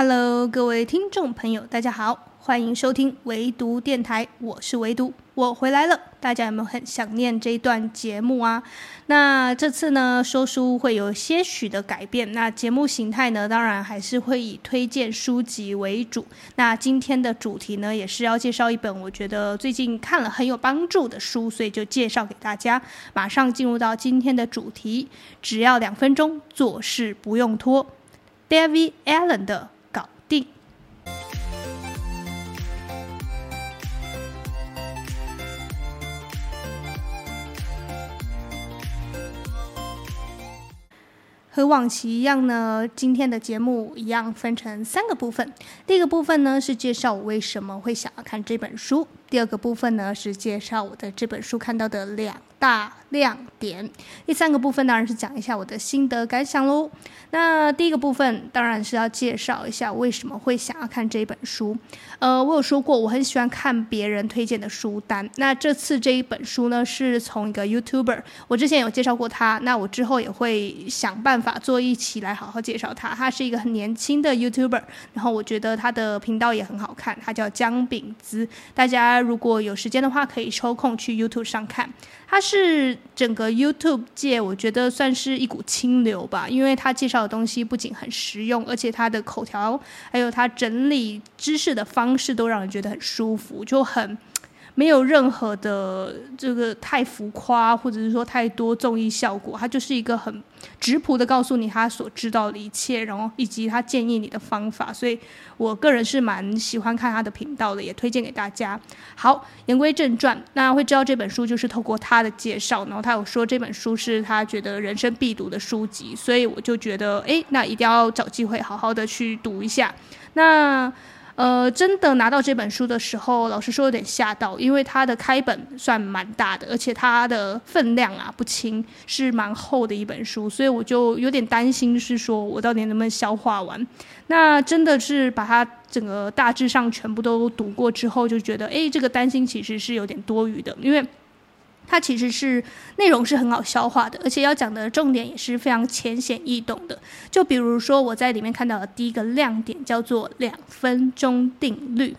Hello，各位听众朋友，大家好，欢迎收听唯读电台，我是唯读，我回来了。大家有没有很想念这一段节目啊？那这次呢，说书会有些许的改变，那节目形态呢，当然还是会以推荐书籍为主。那今天的主题呢，也是要介绍一本我觉得最近看了很有帮助的书，所以就介绍给大家。马上进入到今天的主题，只要两分钟，做事不用拖，David Allen 的。和往期一样呢，今天的节目一样分成三个部分。第一个部分呢，是介绍我为什么会想要看这本书；第二个部分呢，是介绍我的这本书看到的两大亮点。第三个部分当然是讲一下我的心得感想喽。那第一个部分当然是要介绍一下为什么会想要看这本书。呃，我有说过我很喜欢看别人推荐的书单。那这次这一本书呢，是从一个 YouTuber，我之前有介绍过他，那我之后也会想办法做一期来好好介绍他。他是一个很年轻的 YouTuber，然后我觉得他的频道也很好看，他叫姜饼子。大家如果有时间的话，可以抽空去 YouTube 上看。他是整个 YouTube 界，我觉得算是一股清流吧，因为他介绍的东西不仅很实用，而且他的口条还有他整理知识的方式都让人觉得很舒服，就很。没有任何的这个太浮夸，或者是说太多综艺效果，他就是一个很直朴的告诉你他所知道的一切，然后以及他建议你的方法，所以我个人是蛮喜欢看他的频道的，也推荐给大家。好，言归正传，那会知道这本书就是透过他的介绍，然后他有说这本书是他觉得人生必读的书籍，所以我就觉得，哎，那一定要找机会好好的去读一下。那。呃，真的拿到这本书的时候，老实说有点吓到，因为它的开本算蛮大的，而且它的分量啊不轻，是蛮厚的一本书，所以我就有点担心，是说我到底能不能消化完。那真的是把它整个大致上全部都读过之后，就觉得，哎，这个担心其实是有点多余的，因为。它其实是内容是很好消化的，而且要讲的重点也是非常浅显易懂的。就比如说我在里面看到的第一个亮点叫做两分钟定律。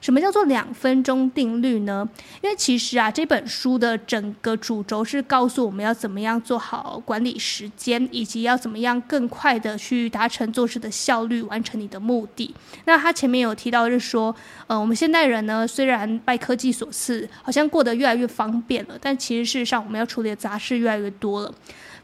什么叫做两分钟定律呢？因为其实啊，这本书的整个主轴是告诉我们要怎么样做好管理时间，以及要怎么样更快的去达成做事的效率，完成你的目的。那他前面有提到，就是说，呃，我们现代人呢，虽然拜科技所赐，好像过得越来越方便了，但其实事实上我们要处理的杂事越来越多了。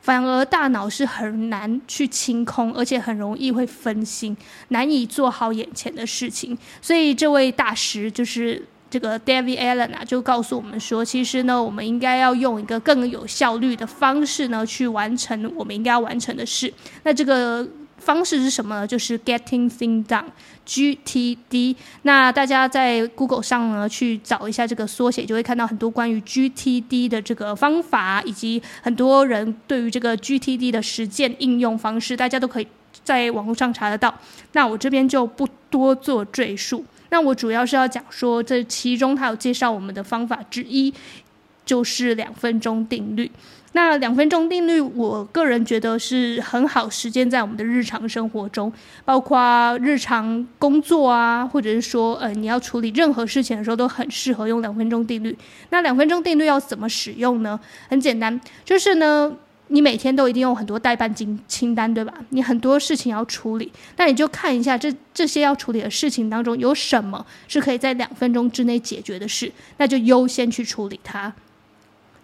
反而大脑是很难去清空，而且很容易会分心，难以做好眼前的事情。所以这位大师就是这个 David Allen 啊，就告诉我们说，其实呢，我们应该要用一个更有效率的方式呢，去完成我们应该要完成的事。那这个。方式是什么呢？就是 Getting Things Done，GTD。那大家在 Google 上呢去找一下这个缩写，就会看到很多关于 GTD 的这个方法，以及很多人对于这个 GTD 的实践应用方式，大家都可以在网络上查得到。那我这边就不多做赘述。那我主要是要讲说，这其中它有介绍我们的方法之一，就是两分钟定律。那两分钟定律，我个人觉得是很好实践在我们的日常生活中，包括日常工作啊，或者是说，呃，你要处理任何事情的时候，都很适合用两分钟定律。那两分钟定律要怎么使用呢？很简单，就是呢，你每天都一定有很多代办清清单，对吧？你很多事情要处理，那你就看一下这这些要处理的事情当中有什么是可以在两分钟之内解决的事，那就优先去处理它。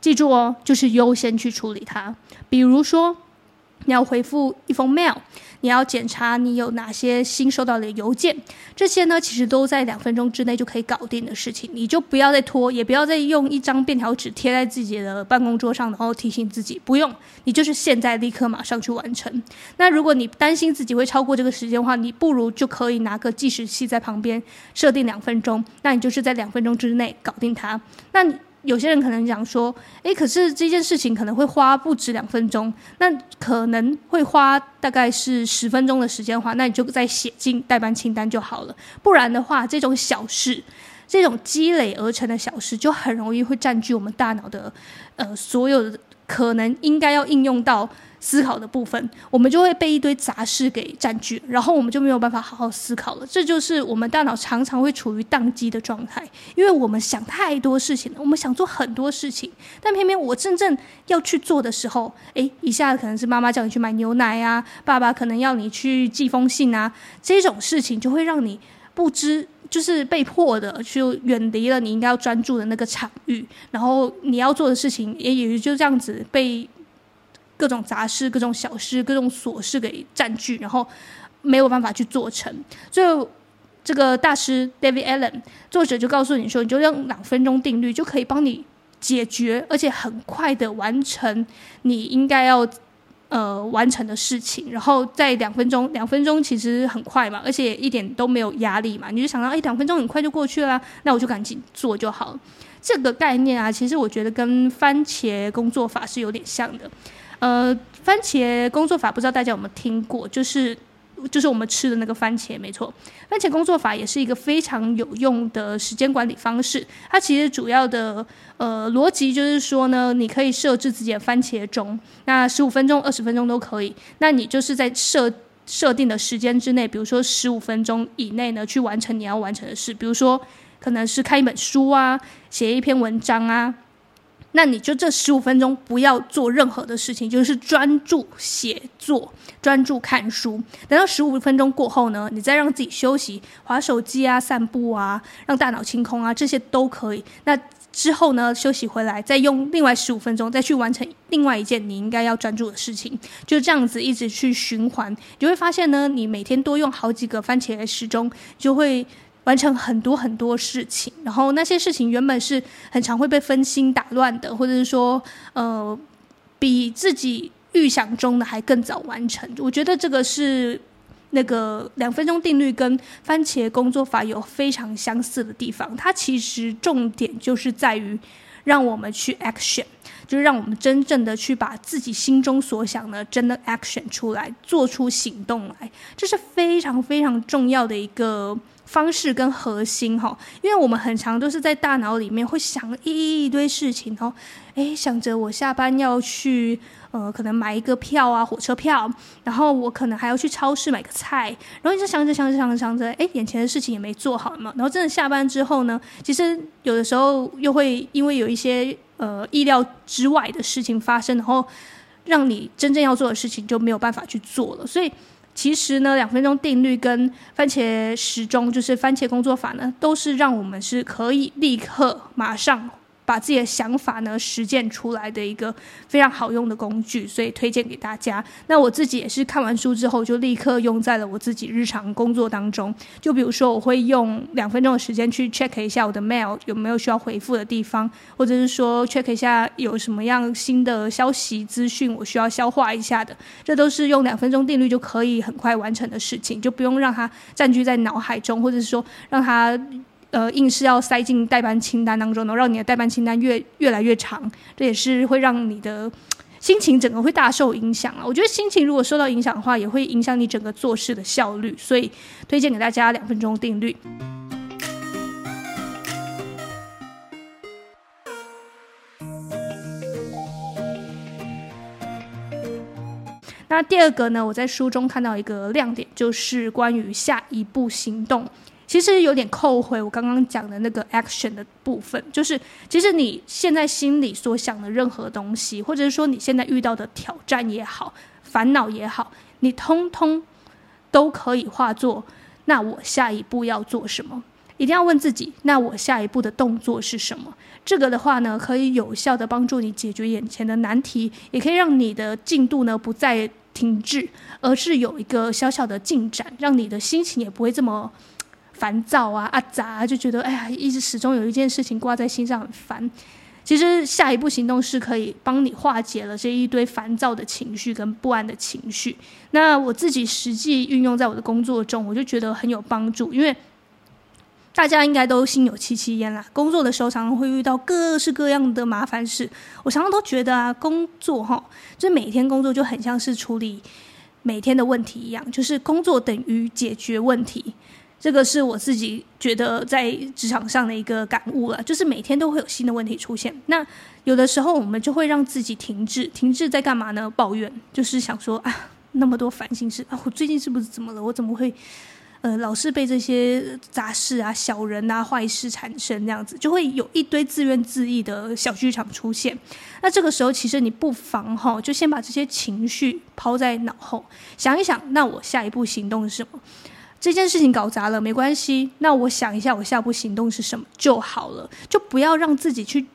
记住哦，就是优先去处理它。比如说，你要回复一封 mail，你要检查你有哪些新收到的邮件，这些呢，其实都在两分钟之内就可以搞定的事情。你就不要再拖，也不要再用一张便条纸贴在自己的办公桌上，然后提醒自己不用。你就是现在立刻马上去完成。那如果你担心自己会超过这个时间的话，你不如就可以拿个计时器在旁边设定两分钟，那你就是在两分钟之内搞定它。那你。有些人可能讲说，诶，可是这件事情可能会花不止两分钟，那可能会花大概是十分钟的时间的话，那你就再写进待办清单就好了。不然的话，这种小事，这种积累而成的小事，就很容易会占据我们大脑的呃所有的可能应该要应用到思考的部分，我们就会被一堆杂事给占据，然后我们就没有办法好好思考了。这就是我们大脑常常会处于宕机的状态，因为我们想太多事情了，我们想做很多事情，但偏偏我真正要去做的时候，诶，一下可能是妈妈叫你去买牛奶啊，爸爸可能要你去寄封信啊，这种事情就会让你不知，就是被迫的去远离了你应该要专注的那个场域，然后你要做的事情也也就这样子被。各种杂事、各种小事、各种琐事给占据，然后没有办法去做成。最后，这个大师 David Allen 作者就告诉你说，你就用两分钟定律就可以帮你解决，而且很快的完成你应该要呃完成的事情。然后在两分钟，两分钟其实很快嘛，而且一点都没有压力嘛。你就想到，哎，两分钟很快就过去了，那我就赶紧做就好。这个概念啊，其实我觉得跟番茄工作法是有点像的。呃，番茄工作法不知道大家有没有听过？就是就是我们吃的那个番茄，没错。番茄工作法也是一个非常有用的时间管理方式。它其实主要的呃逻辑就是说呢，你可以设置自己的番茄钟，那十五分钟、二十分钟都可以。那你就是在设设定的时间之内，比如说十五分钟以内呢，去完成你要完成的事。比如说，可能是看一本书啊，写一篇文章啊。那你就这十五分钟不要做任何的事情，就是专注写作、专注看书。等到十五分钟过后呢，你再让自己休息，划手机啊、散步啊，让大脑清空啊，这些都可以。那之后呢，休息回来，再用另外十五分钟再去完成另外一件你应该要专注的事情，就这样子一直去循环，你会发现呢，你每天多用好几个番茄时钟，就会。完成很多很多事情，然后那些事情原本是很常会被分心打乱的，或者是说，呃，比自己预想中的还更早完成。我觉得这个是那个两分钟定律跟番茄工作法有非常相似的地方。它其实重点就是在于让我们去 action，就是让我们真正的去把自己心中所想的真的 action 出来，做出行动来，这是非常非常重要的一个。方式跟核心哈，因为我们很常都是在大脑里面会想一堆事情哦，诶，想着我下班要去呃，可能买一个票啊，火车票，然后我可能还要去超市买个菜，然后一直想着想着想着想着，诶，眼前的事情也没做好嘛，然后真的下班之后呢，其实有的时候又会因为有一些呃意料之外的事情发生，然后让你真正要做的事情就没有办法去做了，所以。其实呢，两分钟定律跟番茄时钟，就是番茄工作法呢，都是让我们是可以立刻马上。把自己的想法呢实践出来的一个非常好用的工具，所以推荐给大家。那我自己也是看完书之后就立刻用在了我自己日常工作当中。就比如说，我会用两分钟的时间去 check 一下我的 mail 有没有需要回复的地方，或者是说 check 一下有什么样新的消息资讯我需要消化一下的。这都是用两分钟定律就可以很快完成的事情，就不用让它占据在脑海中，或者是说让它。呃，硬是要塞进待办清单当中，能让你的待办清单越越来越长，这也是会让你的心情整个会大受影响啊。我觉得心情如果受到影响的话，也会影响你整个做事的效率，所以推荐给大家两分钟定律。那第二个呢，我在书中看到一个亮点，就是关于下一步行动。其实有点扣回我刚刚讲的那个 action 的部分，就是其实你现在心里所想的任何东西，或者是说你现在遇到的挑战也好、烦恼也好，你通通都可以化作那我下一步要做什么？一定要问自己，那我下一步的动作是什么？这个的话呢，可以有效地帮助你解决眼前的难题，也可以让你的进度呢不再停滞，而是有一个小小的进展，让你的心情也不会这么。烦躁啊啊杂，就觉得哎呀，一直始终有一件事情挂在心上，很烦。其实下一步行动是可以帮你化解了这一堆烦躁的情绪跟不安的情绪。那我自己实际运用在我的工作中，我就觉得很有帮助。因为大家应该都心有戚戚焉啦，工作的时候常常会遇到各式各样的麻烦事。我常常都觉得啊，工作哈，就每天工作就很像是处理每天的问题一样，就是工作等于解决问题。这个是我自己觉得在职场上的一个感悟了，就是每天都会有新的问题出现。那有的时候我们就会让自己停滞，停滞在干嘛呢？抱怨，就是想说啊，那么多烦心事啊，我最近是不是怎么了？我怎么会呃老是被这些杂事啊、小人啊、坏事缠身？这样子就会有一堆自怨自艾的小剧场出现。那这个时候，其实你不妨哈，就先把这些情绪抛在脑后，想一想，那我下一步行动是什么？这件事情搞砸了没关系，那我想一下，我下一步行动是什么就好了，就不要让自己去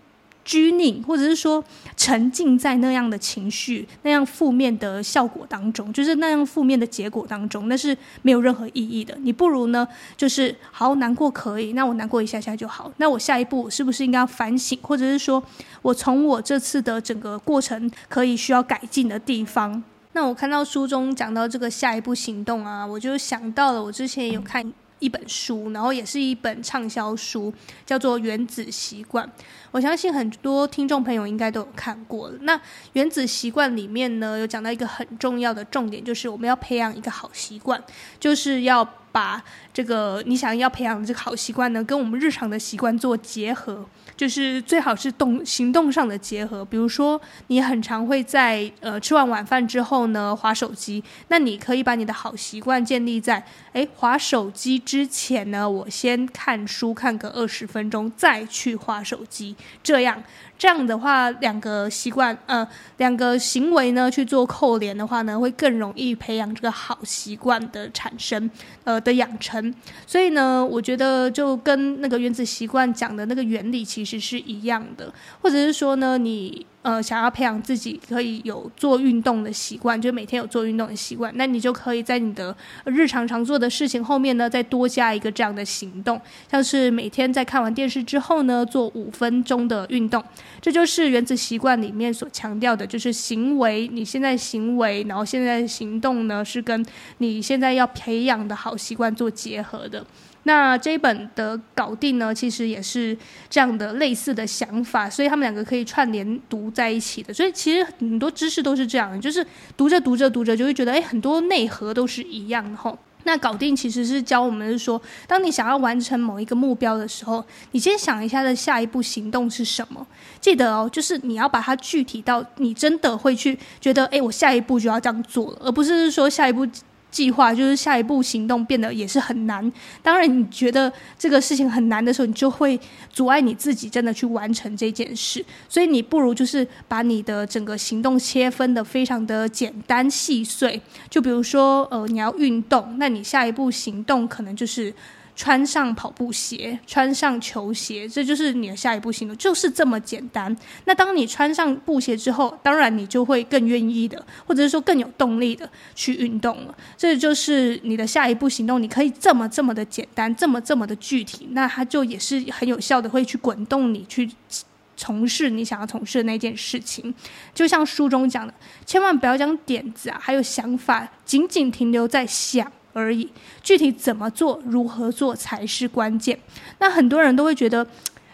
拘泥，或者是说沉浸在那样的情绪、那样负面的效果当中，就是那样负面的结果当中，那是没有任何意义的。你不如呢，就是好难过可以，那我难过一下下就好。那我下一步是不是应该反省，或者是说我从我这次的整个过程可以需要改进的地方？那我看到书中讲到这个下一步行动啊，我就想到了我之前有看一本书，然后也是一本畅销书，叫做《原子习惯》。我相信很多听众朋友应该都有看过了。那《原子习惯》里面呢，有讲到一个很重要的重点，就是我们要培养一个好习惯，就是要把这个你想要培养的这个好习惯呢，跟我们日常的习惯做结合。就是最好是动行动上的结合，比如说你很常会在呃吃完晚饭之后呢划手机，那你可以把你的好习惯建立在诶划手机之前呢，我先看书看个二十分钟，再去划手机，这样。这样的话，两个习惯，呃，两个行为呢去做扣连的话呢，会更容易培养这个好习惯的产生，呃的养成。所以呢，我觉得就跟那个原子习惯讲的那个原理其实实是一样的，或者是说呢，你。呃，想要培养自己可以有做运动的习惯，就每天有做运动的习惯，那你就可以在你的日常常做的事情后面呢，再多加一个这样的行动，像是每天在看完电视之后呢，做五分钟的运动，这就是原子习惯里面所强调的，就是行为，你现在行为，然后现在行动呢，是跟你现在要培养的好习惯做结合的。那这一本的搞定呢，其实也是这样的类似的想法，所以他们两个可以串联读在一起的。所以其实很多知识都是这样的，就是读着读着读着就会觉得，哎，很多内核都是一样的吼。那搞定其实是教我们是说，当你想要完成某一个目标的时候，你先想一下的下一步行动是什么。记得哦，就是你要把它具体到你真的会去觉得，哎，我下一步就要这样做了，而不是说下一步。计划就是下一步行动变得也是很难。当然，你觉得这个事情很难的时候，你就会阻碍你自己真的去完成这件事。所以，你不如就是把你的整个行动切分得非常的简单细碎。就比如说，呃，你要运动，那你下一步行动可能就是。穿上跑步鞋，穿上球鞋，这就是你的下一步行动，就是这么简单。那当你穿上布鞋之后，当然你就会更愿意的，或者是说更有动力的去运动了。这就是你的下一步行动，你可以这么这么的简单，这么这么的具体，那它就也是很有效的，会去滚动你去从事你想要从事的那件事情。就像书中讲的，千万不要将点子啊，还有想法仅仅停留在想。而已，具体怎么做、如何做才是关键。那很多人都会觉得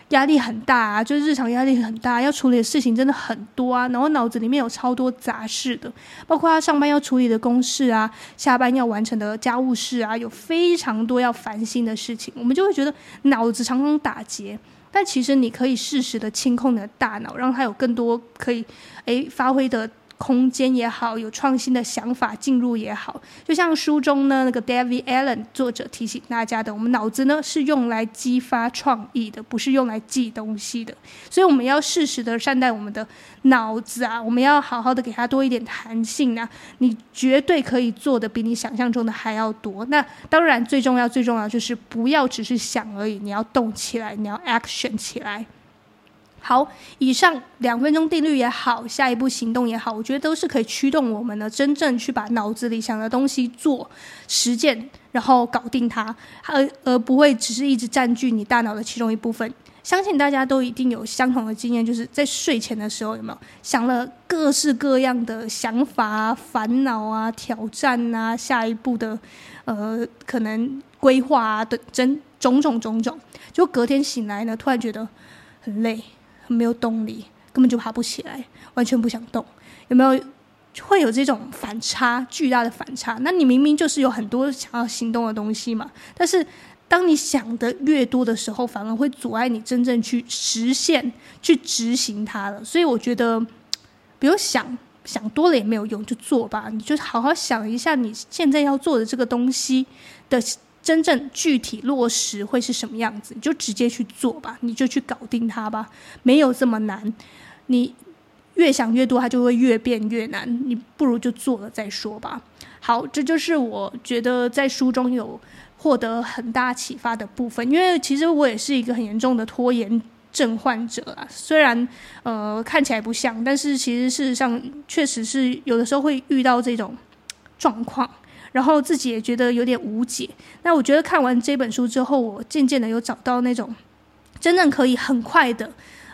压力很大啊，就是日常压力很大，要处理的事情真的很多啊，然后脑子里面有超多杂事的，包括他上班要处理的公事啊，下班要完成的家务事啊，有非常多要烦心的事情，我们就会觉得脑子常常打结。但其实你可以适时的清空你的大脑，让它有更多可以诶发挥的。空间也好，有创新的想法进入也好，就像书中呢那个 David Allen 作者提醒大家的，我们脑子呢是用来激发创意的，不是用来记东西的。所以我们要适时的善待我们的脑子啊，我们要好好的给它多一点弹性啊。你绝对可以做的比你想象中的还要多。那当然最重要最重要就是不要只是想而已，你要动起来，你要 action 起来。好，以上两分钟定律也好，下一步行动也好，我觉得都是可以驱动我们呢，真正去把脑子里想的东西做实践，然后搞定它，而而不会只是一直占据你大脑的其中一部分。相信大家都一定有相同的经验，就是在睡前的时候，有没有想了各式各样的想法、烦恼啊、挑战啊、下一步的呃可能规划啊等真种种种种，就隔天醒来呢，突然觉得很累。很没有动力，根本就爬不起来，完全不想动。有没有会有这种反差，巨大的反差。那你明明就是有很多想要行动的东西嘛，但是当你想的越多的时候，反而会阻碍你真正去实现、去执行它了。所以我觉得，不用想，想多了也没有用，就做吧。你就好好想一下，你现在要做的这个东西的真正具体落实会是什么样子，你就直接去做吧，你就去搞定它吧，没有这么难。你。越想越多，它就会越变越难。你不如就做了再说吧。好，这就是我觉得在书中有获得很大启发的部分。因为其实我也是一个很严重的拖延症患者啊，虽然呃看起来不像，但是其实事实上确实是有的时候会遇到这种状况，然后自己也觉得有点无解。那我觉得看完这本书之后，我渐渐的有找到那种真正可以很快的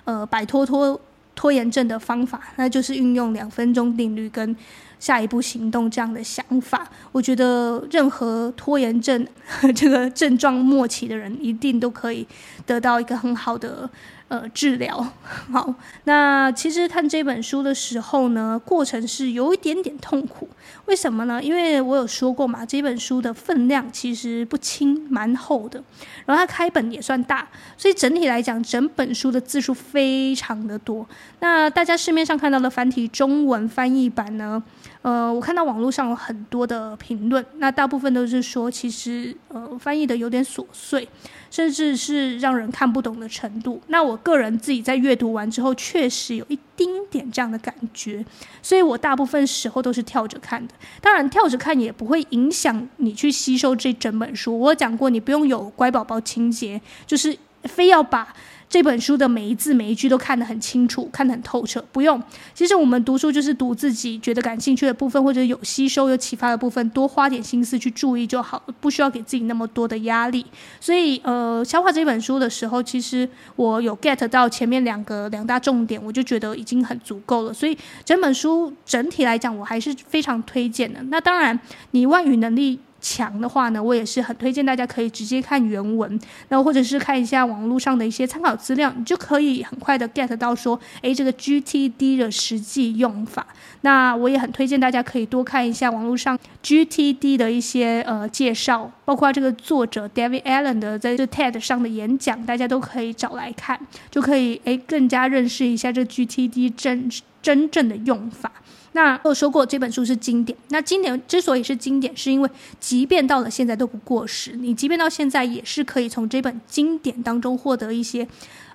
呃摆脱拖。拖延症的方法，那就是运用两分钟定律跟下一步行动这样的想法。我觉得任何拖延症 这个症状末期的人，一定都可以得到一个很好的。呃，治疗 好。那其实看这本书的时候呢，过程是有一点点痛苦。为什么呢？因为我有说过嘛，这本书的分量其实不轻，蛮厚的。然后它开本也算大，所以整体来讲，整本书的字数非常的多。那大家市面上看到的繁体中文翻译版呢？呃，我看到网络上有很多的评论，那大部分都是说，其实呃翻译的有点琐碎，甚至是让人看不懂的程度。那我个人自己在阅读完之后，确实有一丁点这样的感觉，所以我大部分时候都是跳着看的。当然，跳着看也不会影响你去吸收这整本书。我讲过，你不用有乖宝宝情节，就是非要把。这本书的每一字每一句都看得很清楚，看得很透彻。不用，其实我们读书就是读自己觉得感兴趣的部分，或者有吸收、有启发的部分，多花点心思去注意就好，不需要给自己那么多的压力。所以，呃，消化这本书的时候，其实我有 get 到前面两个两大重点，我就觉得已经很足够了。所以，整本书整体来讲，我还是非常推荐的。那当然，你外语能力。强的话呢，我也是很推荐大家可以直接看原文，那或者是看一下网络上的一些参考资料，你就可以很快的 get 到说，诶，这个 GTD 的实际用法。那我也很推荐大家可以多看一下网络上 GTD 的一些呃介绍，包括这个作者 David Allen 的在这 TED 上的演讲，大家都可以找来看，就可以诶更加认识一下这 GTD 真真正的用法。那我说过，这本书是经典。那经典之所以是经典，是因为即便到了现在都不过时。你即便到现在也是可以从这本经典当中获得一些，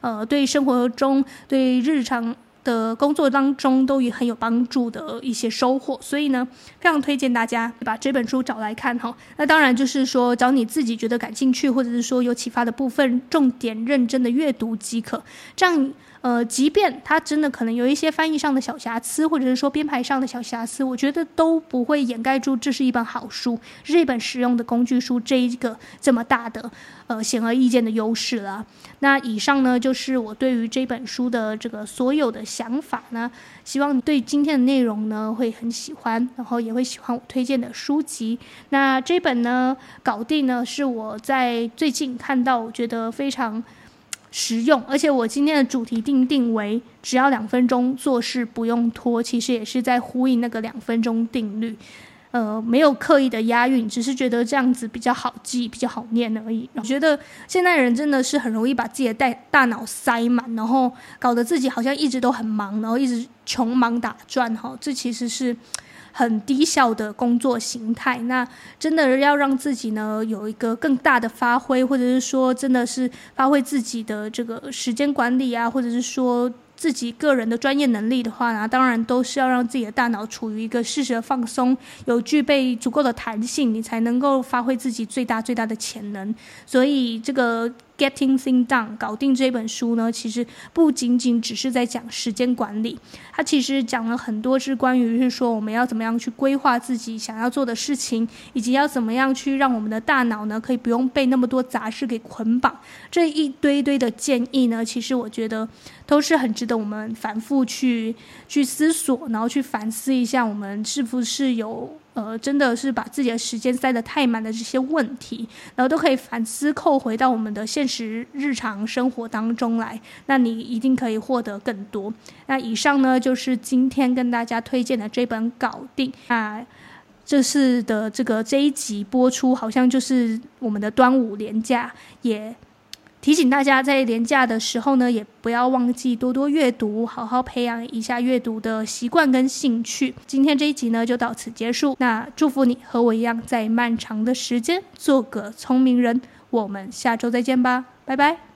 呃，对生活中、对日常的工作当中都也很有帮助的一些收获。所以呢，非常推荐大家把这本书找来看哈。那当然就是说，找你自己觉得感兴趣，或者是说有启发的部分，重点认真的阅读即可。这样。呃，即便它真的可能有一些翻译上的小瑕疵，或者是说编排上的小瑕疵，我觉得都不会掩盖住这是一本好书，是一本实用的工具书，这一个这么大的呃显而易见的优势了。那以上呢，就是我对于这本书的这个所有的想法呢，希望你对今天的内容呢会很喜欢，然后也会喜欢我推荐的书籍。那这本呢，搞定呢，是我在最近看到，我觉得非常。实用，而且我今天的主题定定为只要两分钟做事不用拖，其实也是在呼应那个两分钟定律，呃，没有刻意的押韵，只是觉得这样子比较好记，比较好念而已。我觉得现代人真的是很容易把自己的大大脑塞满，然后搞得自己好像一直都很忙，然后一直穷忙打转哈，这其实是。很低效的工作形态，那真的要让自己呢有一个更大的发挥，或者是说真的是发挥自己的这个时间管理啊，或者是说。自己个人的专业能力的话呢，当然都是要让自己的大脑处于一个适时的放松，有具备足够的弹性，你才能够发挥自己最大最大的潜能。所以这个 Getting Things Done 搞定这本书呢，其实不仅仅只是在讲时间管理，它其实讲了很多是关于是说我们要怎么样去规划自己想要做的事情，以及要怎么样去让我们的大脑呢可以不用被那么多杂事给捆绑。这一堆堆的建议呢，其实我觉得。都是很值得我们反复去去思索，然后去反思一下，我们是不是有呃，真的是把自己的时间塞得太满的这些问题，然后都可以反思扣回到我们的现实日常生活当中来，那你一定可以获得更多。那以上呢，就是今天跟大家推荐的这本《搞定》啊，这次的这个这一集播出，好像就是我们的端午连假也。提醒大家，在连假的时候呢，也不要忘记多多阅读，好好培养一下阅读的习惯跟兴趣。今天这一集呢，就到此结束。那祝福你和我一样，在漫长的时间做个聪明人。我们下周再见吧，拜拜。